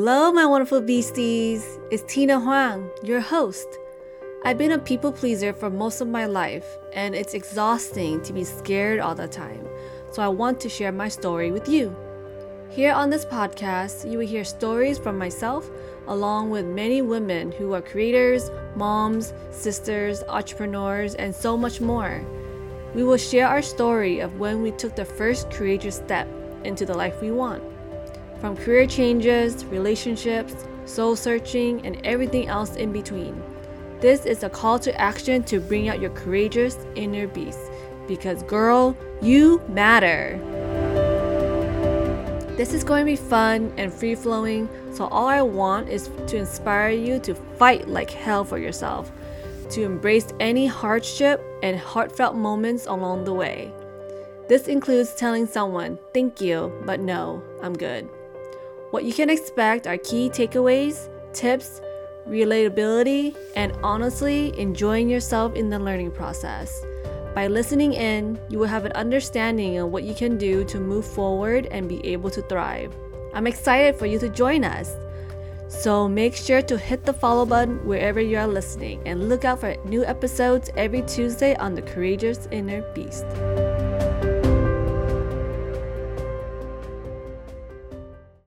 Hello, my wonderful beasties. It's Tina Huang, your host. I've been a people pleaser for most of my life, and it's exhausting to be scared all the time. So I want to share my story with you. Here on this podcast, you will hear stories from myself, along with many women who are creators, moms, sisters, entrepreneurs, and so much more. We will share our story of when we took the first courageous step into the life we want. From career changes, relationships, soul searching, and everything else in between. This is a call to action to bring out your courageous inner beast. Because, girl, you matter. This is going to be fun and free flowing, so all I want is to inspire you to fight like hell for yourself, to embrace any hardship and heartfelt moments along the way. This includes telling someone, thank you, but no, I'm good. What you can expect are key takeaways, tips, relatability, and honestly enjoying yourself in the learning process. By listening in, you will have an understanding of what you can do to move forward and be able to thrive. I'm excited for you to join us. So make sure to hit the follow button wherever you are listening and look out for new episodes every Tuesday on the Courageous Inner Beast.